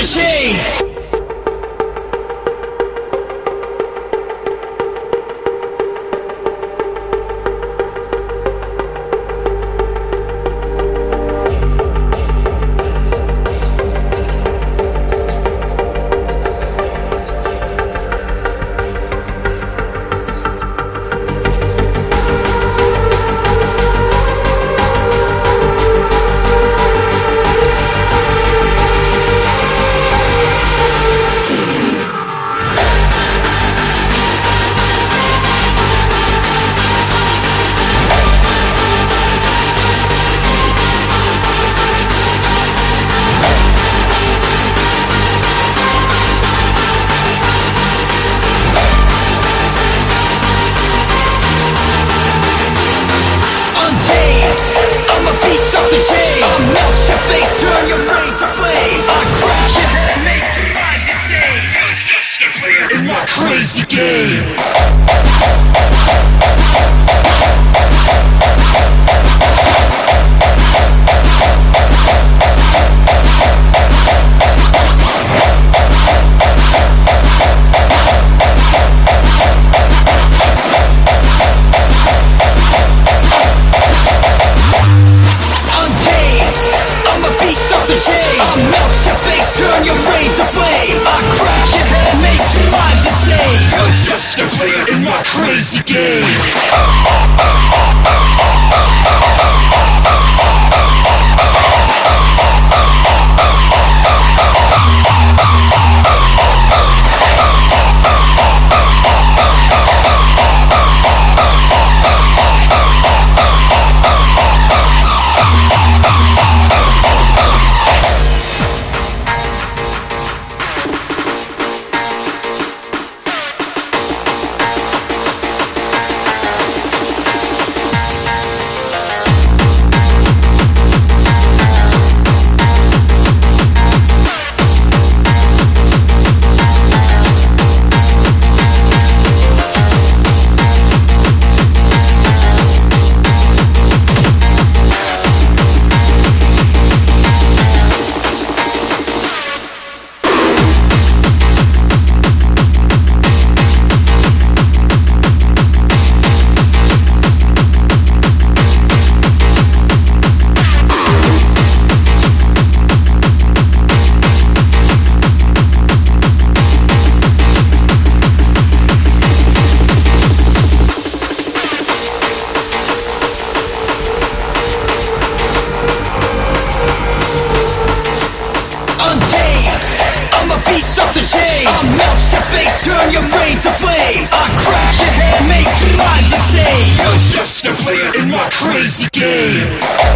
to change. Turn your brain to flame. I crack your head, make. You're just a my crazy game. I'm off the chain. I'll melt your face, turn your brain to flame. I crack your head, make your mind insane. You're just a player in my crazy game. Beast off the chain. I'll melt your face, turn your brain to flame. I crack your head, make your mind insane. You're just a player in my crazy game.